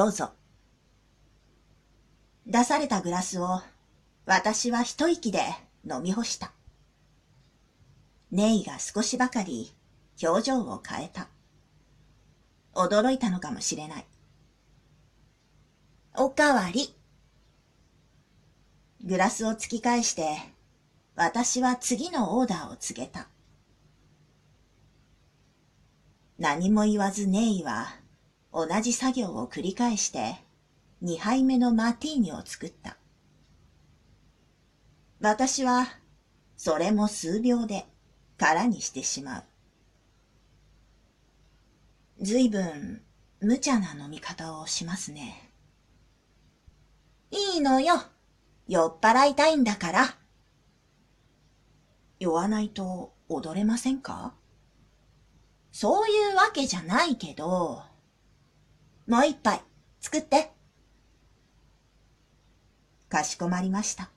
どうぞ。出されたグラスを私は一息で飲み干した。ネイが少しばかり表情を変えた。驚いたのかもしれない。おかわり。グラスを突き返して、私は次のオーダーを告げた。何も言わずネイは同じ作業を繰り返して二杯目のマティーニを作った。私はそれも数秒で空にしてしまう。ずいぶん無茶な飲み方をしますね。いいのよ。酔っ払いたいんだから。酔わないと踊れませんか？そういうわけじゃないけど、もう一杯作って。かしこまりました。